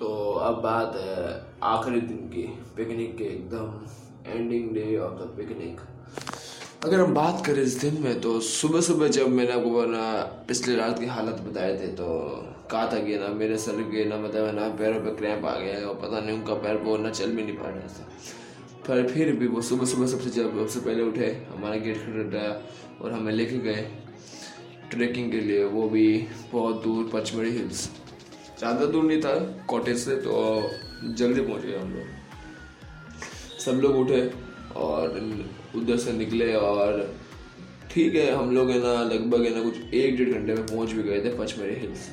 तो अब बात है आखिरी दिन की पिकनिक के एकदम ending day of the picnic अगर हम बात करें इस दिन में तो सुबह सुबह जब मैंने आपको ना पिछले रात की हालत बताए थे तो कहा था कि ना मेरे सर के ना मतलब ना पैरों पे क्रैम्प आ गया है और पता नहीं उनका पैर वो ना चल भी नहीं पा रहा था। पर फिर भी वो सुबह सुबह सबसे जब सबसे पहले उठे, हमारा गेट खटखटाया और हमें लेके गए ट्रैकिंग के लिए, वो भी बहुत दूर पचमढ़ी हिल्स। ज़्यादा दूर नहीं था कॉटेज से तो जल्दी पहुँच गए हम लोग। सब लोग उठे और उधर से निकले और ठीक है, हम लोग है ना, लगभग है ना, कुछ एक डेढ़ घंटे में पहुँच भी गए थे पचमढ़ी हिल्स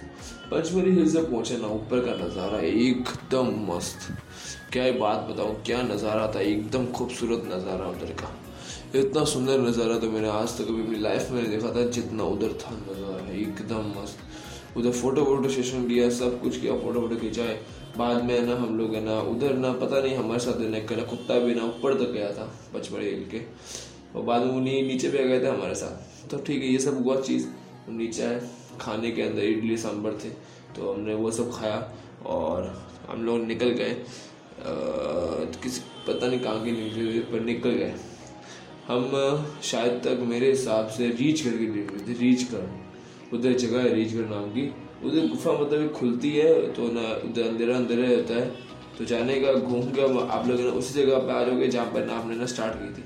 पचमढ़ी हिल्स से पहुँचे ना, ऊपर का नज़ारा एकदम मस्त। क्या ही बात बताऊँ, क्या नज़ारा था, एकदम खूबसूरत नज़ारा उधर का। इतना सुंदर नज़ारा तो मैंने आज तक कभी अपनी लाइफ में नहीं देखा था, जितना उधर था नज़ारा, एकदम मस्त। उधर फ़ोटो वोटो सेशन किया सब कुछ किया, फ़ोटो वोटो खिंचाए। बाद में ना हम लोग है ना, उधर ना, पता नहीं हमारे साथ ना कुत्ता भी ना ऊपर तक गया था पचमढ़ी हिल के और बाद में उन्हीं नीचे भी आ गए थे हमारे साथ। तो ठीक है, ये सब हुआ चीज़। नीचे आए, खाने के अंदर इडली, सांभर थे तो हमने वो सब खाया और हम लोग निकल गए। किसी, पता नहीं कहाँ की निकले पर निकल गए। हम शायद तक मेरे हिसाब से रीच करके निकले थे रीच कर उधर जगह है रीचगढ़ नाम की। उधर गुफा मतलब खुलती है तो ना उधर अंधेरा अंधेरा रहता है। तो जाने का, घूम के आप लोग ना उसी जगह पे आ जाओगे जहाँ पर ना आपने ना स्टार्ट की थी।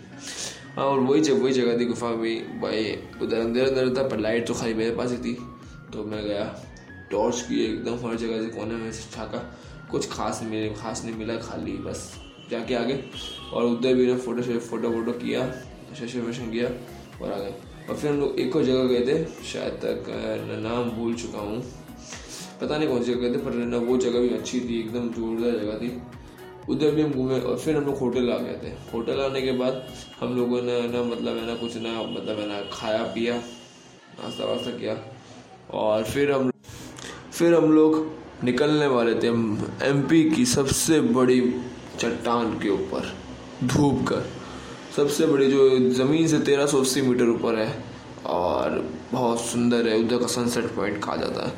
हाँ और वही जगह वही जगह थी गुफा भी। भाई, उधर अंधेरा अंधेरा था, पर लाइट तो खाली मेरे पास ही थी। तो मैं गया टॉर्च की एकदम, हर जगह से कोने में से छाका। कुछ खास मेरे खास नहीं मिला, खाली बस। जाके आगे, और उधर भी ना फ़ोटो फ़ोटो वोटो किया सेशन वेशन किया, और आ गए और फिर हम लोग एक और जगह गए थे, शायद तक नाम भूल चुका हूँ। पता नहीं कौन सी जगह गए थे, पर ना वो जगह भी अच्छी थी, एकदम जोरदार जगह थी। उधर भी हम घूमे और फिर हम लोग होटल आ गए थे। होटल आने के बाद हम लोगों ने ना मतलब है ना, कुछ ना मतलब है ना, खाया, पिया, नाश्ता वास्ता किया और फिर हम फिर हम लोग निकलने वाले थे एमपी की सबसे बड़ी चट्टान के ऊपर, धूप कर सबसे बड़ी जो ज़मीन से तेरह सौ अस्सी मीटर ऊपर है और बहुत सुंदर है, उधर का सनसेट पॉइंट कहा जाता है।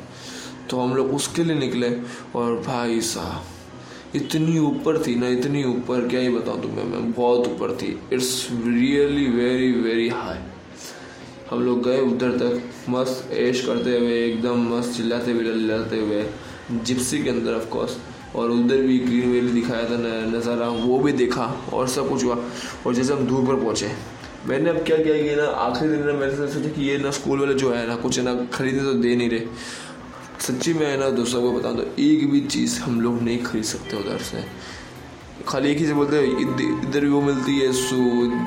तो हम लोग उसके लिए निकले और भाई साहब, इतनी ऊपर थी ना, इतनी ऊपर, क्या ही बताऊँ तुम्हें मैं, बहुत ऊपर थी। It's really very very high हम लोग गए उधर तक, मस्त ऐश करते हुए, एकदम मस्त चिल्लाते हुए हुए जिप्सी के अंदर ऑफ़ कोर्स और उधर भी ग्रीन वैली दिखाया था नज़ारा, वो भी देखा और सब कुछ हुआ। और जैसे हम दूर पर पहुँचे, मैंने अब क्या किया कि ना, आखिरी दिन में मैंने सोचा कि ये ना स्कूल वाले जो है ना, कुछ ना, खरीदने तो दे नहीं रहे। सच्ची में है ना, दोस्तों को बताऊँ तो एक भी चीज़ हम लोग नहीं खरीद सकते उधर से। खाली एक ही से बोलते हैं इधर भी वो मिलती है, सो,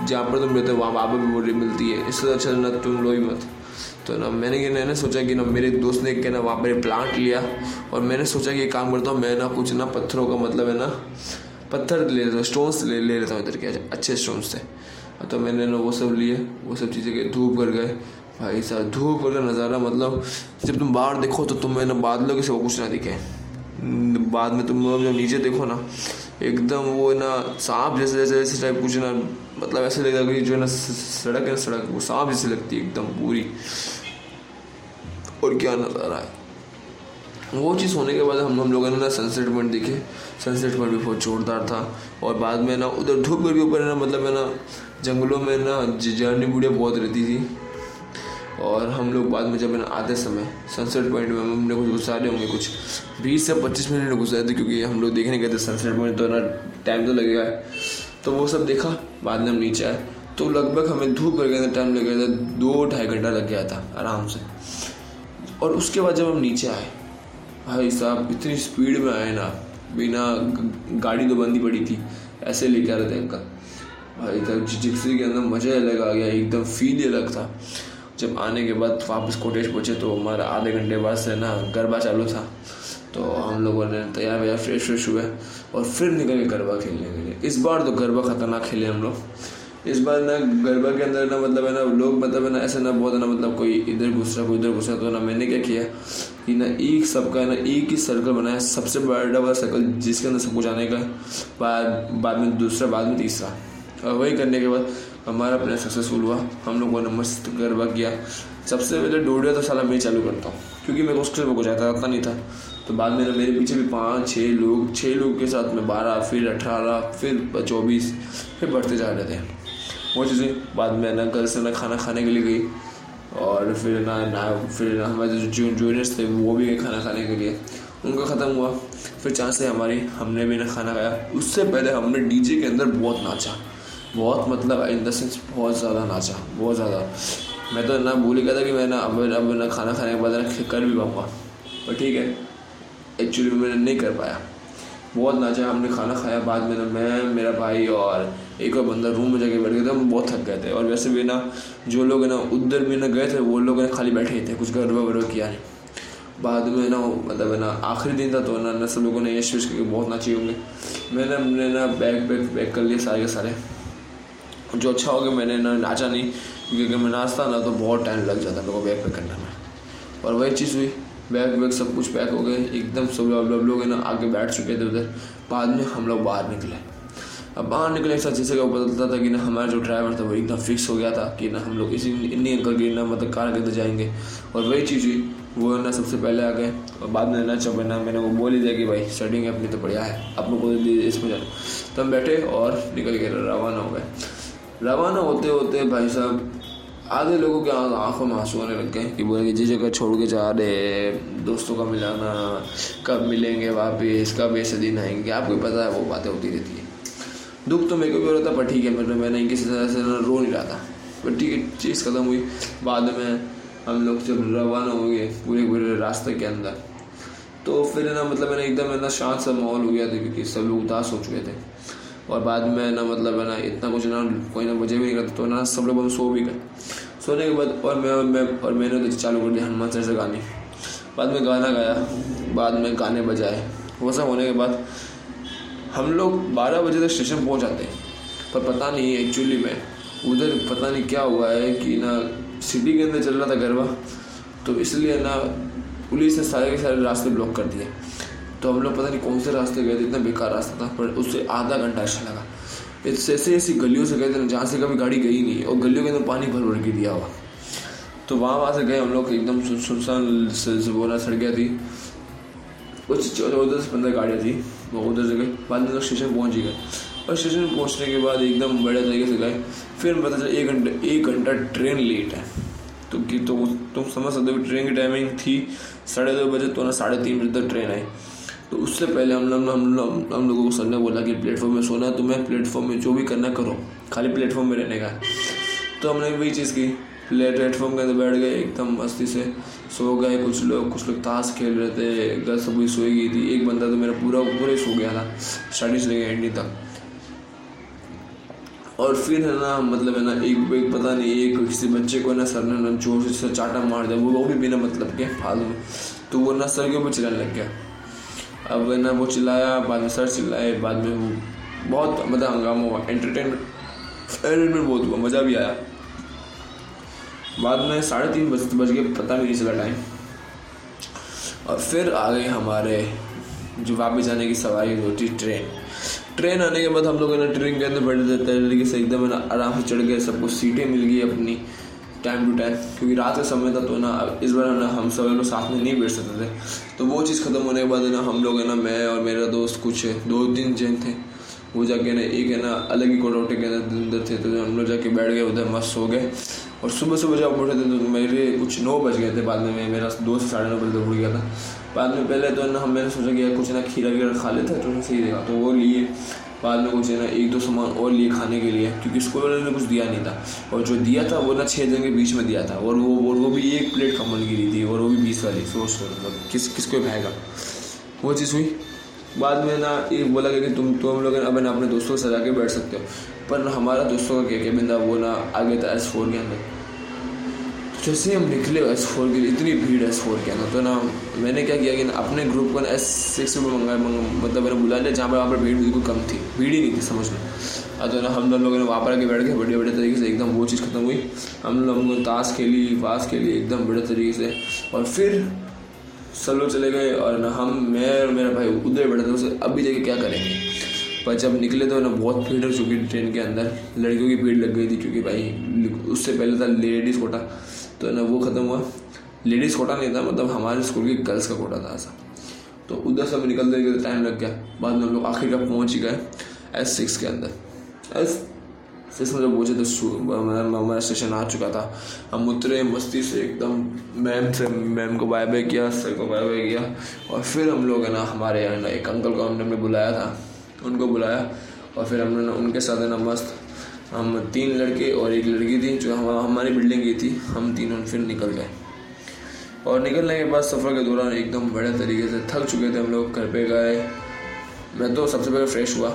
जहाँ पर तुम रहते हो, वहाँ वहाँ पर भी वो मिलती है। इससे अच्छा ना तुम लो ही मत। तो ना मैंने ये मैंने सोचा कि ना मेरे दोस्त ने क्या ना वहाँ पर प्लांट लिया और मैंने सोचा कि काम करता हूँ, मैं ना कुछ ना पत्थरों का मतलब है ना, पत्थर ले लेता हूँ स्टोन्स ले ले लेता हूँ इधर के अच्छे स्टोन्स थे तो मैंने ना वो सब लिए, वो सब चीज़ें के धूप कर गए। भाई साहब, धूप का नज़ारा मतलब जब तुम बाहर देखो तो तुम्हें ना बादलों के सिवा कुछ ना दिखे। बाद में तुम जब नीचे देखो ना एकदम वो ना, सांप जैसे जैसे जैसे टाइप कुछ ना मतलब ऐसे लगता है जो है ना सड़क है ना सड़क, वो सांप जैसी लगती है एकदम पूरी। और क्या नज़ारा है। वो चीज़ होने के बाद हम हम लोगों ने ना सनसेट पॉइंट देखे। सनसेट पॉइंट भी बहुत जोरदार था। और बाद में ना उधर धूप के ऊपर ना मतलब है ना, जंगलों में ना जर्नी बूढ़िया बहुत रहती थी। और हम लोग बाद में जब मैंने आते समय सनसेट पॉइंट में हमने कुछ घुसारे होंगे कुछ बीस से पच्चीस मिनट घुसाए थे क्योंकि हम लोग देखने गए थे सनसेट पॉइंट तो ना टाइम तो लगेगा। तो वो सब देखा, बाद में हम नीचे आए। तो लगभग हमें धूप कर गया था टाइम लग गया था, दो ढाई घंटा लग गया था आराम से। और उसके बाद जब हम नीचे आए, भाई साहब, इतनी स्पीड में आए ना, बिना गाड़ी तो बंदी पड़ी थी, ऐसे लेके आ रहे थे अंकल भाई तब जिप्सी के अंदर मज़ा अलग आ गया, एकदम फील अलग था। जब आने के बाद वापस कोटेज पहुँचे तो हमारा आधे घंटे बाद से ना गरबा चालू था। तो हम लोगों ने तैयार वैयार फ्रेश फ्रेश हुए और फिर निकल के गरबा खेलने के लिए। इस बार तो गरबा खतरनाक खेले हम लोग। इस बार ना गरबा के अंदर ना मतलब है ना लोग मतलब है ना ऐसे ना बहुत ना मतलब कोई इधर घुस रहा, कोई इधर घुस रहा तो ना मैंने क्या किया कि ना एक सबका ना एक ही सर्कल बनाया, सबसे बड़ा वाला सर्कल जिसके अंदर सब कुछ आने का, बाद बाद में दूसरा, बाद में तीसरा। और वही करने के बाद हमारा प्लान सक्सेसफुल हुआ। हम लोगों ने मस्त गरबा किया। सबसे पहले डोडिया तो साला मैं चालू करता हूँ, क्योंकि मेरे को उसके कुछ आता नहीं था। तो बाद में मेरे पीछे भी पाँच छः लोग छः लोग के साथ में बारह, फिर अठारह, फिर चौबीस, फिर बढ़ते जा रहे थे। वो चीज़ें बाद में ना कल से ना खाना खाने के लिए गई, और फिर ना ना, फिर ना हमारे जो जूनियर्स थे, वो भी गए खाना खाने के लिए। उनका ख़त्म हुआ। फिर चांस से हमारी, हमने भी ना खाना खाया। उससे पहले हमने डीजे के अंदर बहुत नाचा। बहुत मतलब इन द सेंस बहुत ज़्यादा नाचा, बहुत ज़्यादा। मैं तो ना भूल ही गया था कि मैं ना अब अब ना खाना खाने के बाद ना कर भी पाऊँगा पर ठीक है एक्चुअली मैंने नहीं कर पाया। बहुत नाचा, हमने खाना खाया, बाद में ना मैं, मेरा भाई और एक और बंदा रूम में जाके बैठ गए थे, हम बहुत थक गए थे। और वैसे भी ना, जो लोग ना, उधर भी ना गए थे, वो लोग ना खाली बैठे थे, कुछ गरबा वरबा किया नहीं। बाद में ना मतलब है ना, आखिरी दिन था तो ना ना सब लोगों ने यश विश करके बहुत नाचे होंगे। मैंने अपने ना बैग बैग बैग कर लिए सारे के सारे। जो अच्छा हो गया, मैंने ना नाचा नहीं, क्योंकि अगर मैं नाचता ना तो बहुत टाइम लग जाता, मेरे को बैग पैक करने में। और वही चीज़ हुई बैग वैग सब कुछ पैक हो गए, एकदम सब लोग लोग ना, आगे बैठ चुके थे उधर। बाद में हम लोग बाहर निकले। अब बाहर निकले एक साथ जैसे का पता चलता था कि ना हमारा जो ड्राइवर था, वो एकदम फिक्स हो गया था कि ना हम लोग इसी इन्हीं अंकल के ना मतलब कार के अंदर जाएँगे। और वही चीज़ हुई, वो ना सबसे पहले आ गए, और बाद में ना जब ना मैंने वो बोल ही दिया कि भाई स्टडिंग अपनी तो बढ़िया है आप लोग को इसमें जाना तो हम बैठे और निकल के रवाना हो गए। रवाना होते होते भाई साहब, आधे लोगों के आँखों में आँसू आने लग गए कि बोले जिस जगह छोड़ के जा रहे दोस्तों का मिलाना, कब मिलेंगे वापस, कब ऐसे दिन आएँगे, आपको पता है वो बातें होती रहती है। दुख तो मेरे को भी हो रहा था, पर ठीक है मतलब मैं किसी तरह से रो नहीं रहा था। पर ठीक है, चीज़ ख़त्म हुई। बाद में हम लोग जब रवाना हो गए पूरे पूरे रास्ते के अंदर तो फिर ना मतलब मैंने एकदम ना शांत सा माहौल हो गया था, क्योंकि सब लोग उदास हो चुके थे। और बाद में ना मतलब है ना इतना कुछ ना कोई ना मुझे भी नहीं करता तो ना सब लोग सो भी गए सोने के बाद और मैं, और मैं और मैंने तो चालू कर दिया हनुमान सर से गाने। बाद में गाना गाया बाद में गाने बजाए। वो सब होने के बाद हम लोग बारह बजे तक स्टेशन पहुँच जाते हैं। पर पता नहीं एक्चुअली में उधर पता नहीं क्या हुआ है कि ना सिटी के अंदर चल रहा था गरबा तो इसलिए ना पुलिस ने सारे के सारे रास्ते ब्लॉक कर दिए। तो हम लोग पता नहीं कौन से रास्ते गए थे, इतना बेकार रास्ता था, पर उससे आधा घंटा अच्छा लगा। ऐसे ऐसी गलियों से गए थे जहाँ से कभी गाड़ी गई नहीं और गलियों के अंदर पानी भर भर के दिया हुआ। तो वहाँ वहाँ से गए हम लोग, एकदम सुनसान बोला सड़कें थी। कुछ चौदह से पंद्रह गाड़ियाँ थी, वो उधर से गए। बाद में तो स्टेशन पहुँच ही गए। और स्टेशन पहुँचने के बाद एकदम बड़े तरीके से गए। फिर पता चला, एक घंटे एक घंटा ट्रेन लेट है। तो कि तो तुम समझ सकते हो ट्रेन की टाइमिंग थी साढ़े दो बजे तो ना साढ़े तीन बजे तक ट्रेन आई। तो उससे पहले हम लोग हम लोग, हम लोगों को सर ने बोला कि प्लेटफॉर्म में सोना तुम्हें प्लेटफॉर्म में जो भी करना करो, खाली प्लेटफॉर्म में रहने का। तो हमने वही चीज़ की प्लेटफॉर्म के अंदर बैठ गए, एकदम मस्ती से सो गए। कुछ लोग कुछ लोग ताश खेल रहे थे घर सब सोई गई थी, एक बंदा तो मेरा पूरा पूरा ही सो गया था स्टडी से लेकर एंडी तक। और फिर है ना मतलब है ना, एक एक पता नहीं, एक किसी बच्चे को ना सर ने ना ज़ोर से चाटा मार दिया, वो वो भी बिना मतलब के, फालतू में। तो वो ना सर के ऊपर चिल्लाने लग गया। अब ना वो चिल्लाया, बाद में सर चिल्लाए, बाद में वो बहुत मतलब हंगामा हुआ एंटरटेनमेंट एंटरटेनमेंट बहुत हुआ, मज़ा भी आया। बाद में साढ़े तीन बज बज के पता भी नहीं चला टाइम और फिर आ गए हमारे जो वापस जाने की सवारी होती ट्रेन ट्रेन आने के बाद हम लोग ना ट्रेन के अंदर बैठ जाते हैं से एकदम आराम से चढ़ गए, सबको सीटें मिल गई अपनी। टाइम टू टाइम क्योंकि रात का समय था तो ना, इस बार ना हम सब लोग साथ में नहीं बैठ सकते थे। तो वो चीज़ ख़त्म होने के बाद ना हम लोग है ना, मैं और मेरा दोस्त कुछ दो तीन जन थे। वो जाके ना एक है ना, अलग ही कोटोटे के अंदर थे तो हम लोग जाके बैठ गए, उधर मस्त हो गए। और सुबह सुबह जब उठे थे तो मेरे कुछ नौ बज गए थे बाद में मेरा दोस्त साढ़े नौ बजे तक उठ गया था। बाद में पहले तो ना हम, मैंने सोचा कि यार कुछ ना खीरा वीरा खा लेते तो सही रहेगा तो वो लिए। बाद में कुछ ना, एक दो सामान और लिए खाने के लिए, क्योंकि स्कूल वाले ने कुछ दिया नहीं था। और जो दिया था, वो ना छः जन के बीच में दिया था। और वो और वो भी एक प्लेट कमल गिरी थी, और वो भी बीस वाली। सोच लो मतलब किस किसको भाएगा वो चीज़ हुई। बाद में ना ये बोला गया कि तुम तो हम लोग अब ना अपने दोस्तों से सजा के बैठ सकते हो। पर हमारा दोस्तों का क्या क्या बिंदा वो ना आगे था एस फोर के अंदर। जैसे हम निकले एस फोर के लिए। इतनी भीड़ एस फोर के अंदर। तो ना, मैंने क्या किया कि ना, अपने ग्रुप को ना एस सिक्स में मंगाया मतलब मैंने बुला लिया, जहाँ पर, वहाँ पर भीड़ बिल्कुल कम थी। भीड़ ही नहीं थी, समझ लो। तो ना, हम लोगों ने वहाँ पर आके बैठ गए बड़े बड़े तरीके से एकदम वो चीज़ खत्म हुई। हम लोग हम ताश खेली वास खेली, एकदम बढ़िया तरीके से। और फिर सब लोग चले गए, और ना हम, मैं और मेरा भाई उधर बैठे थे, उसे अब भी जाके क्या करेंगे? पर जब निकले तो ना बहुत भीड़ हो चुकी थी ट्रेन के अंदर। लड़कियों की भीड़ लग गई थी, क्योंकि भाई, उससे पहले था लेडीज़ कोटा तो ना वो ख़त्म हुआ। लेडीज़ कोटा नहीं था मतलब हमारे स्कूल की गर्ल्स का कोटा था ऐसा। तो उधर से हमें निकलते निकलते टाइम लग गया। बाद में हम लोग आखिर तक पहुँच ही गए? एस सिक्स के अंदर। एस सिक्स में जब पहुँचे तो हमारा स्टेशन आ चुका था। हम उतरे, मस्ती से एकदम मैम से मैम को बाय बाय किया सर को बाय बाय किया। और फिर हम लोग है ना, हमारे यहाँ ना एक अंकल को हमने बुलाया था। उनको बुलाया और फिर हमने उनके साथ है ना मस्त। हम तीन लड़के और एक लड़की थी जो हम, हमारी बिल्डिंग की थी। हम तीनों फिर निकल गए। और निकलने के बाद सफ़र के दौरान एकदम बड़े तरीके से थक चुके थे हम लोग। घर पे गए। मैं तो सबसे पहले फ्रेश हुआ।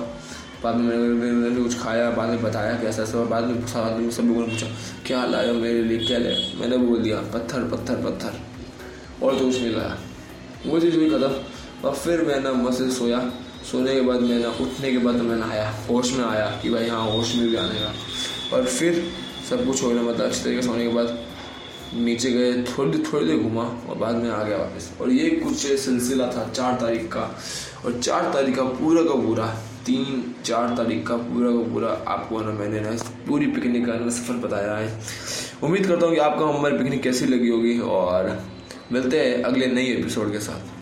बाद में मैंने मैंने कुछ खाया, बाद में बताया कैसा ऐसा बाद में साथ में सब लोगों ने पूछा, क्या लाया मेरे लिए? क्या लाया मैंने बोल दिया, पत्थर पत्थर पत्थर। और तो कुछ नहीं लाया। वो चीज़ हुई खत्म और फिर मैं ना मस्त सोया। सोने के बाद मैं ना उठने के बाद मैं आया, होश में आया कि भाई हाँ होश में भी आने का। और फिर सब कुछ हो गया मतलब अच्छी तरीके से सोने के बाद नीचे गए, थोड़ी थोड़ी देर घूमा और बाद में आ गया वापस। और ये कुछ सिलसिला था चार तारीख का। और चार तारीख का पूरा का पूरा, तीन, चार तारीख का पूरा का पूरा आपको ना मैंने ना पूरी पिकनिक का सफ़र बताया है। उम्मीद करता हूँ कि आपको हमारी पिकनिक कैसी लगी होगी और मिलते हैं अगले नई एपिसोड के साथ।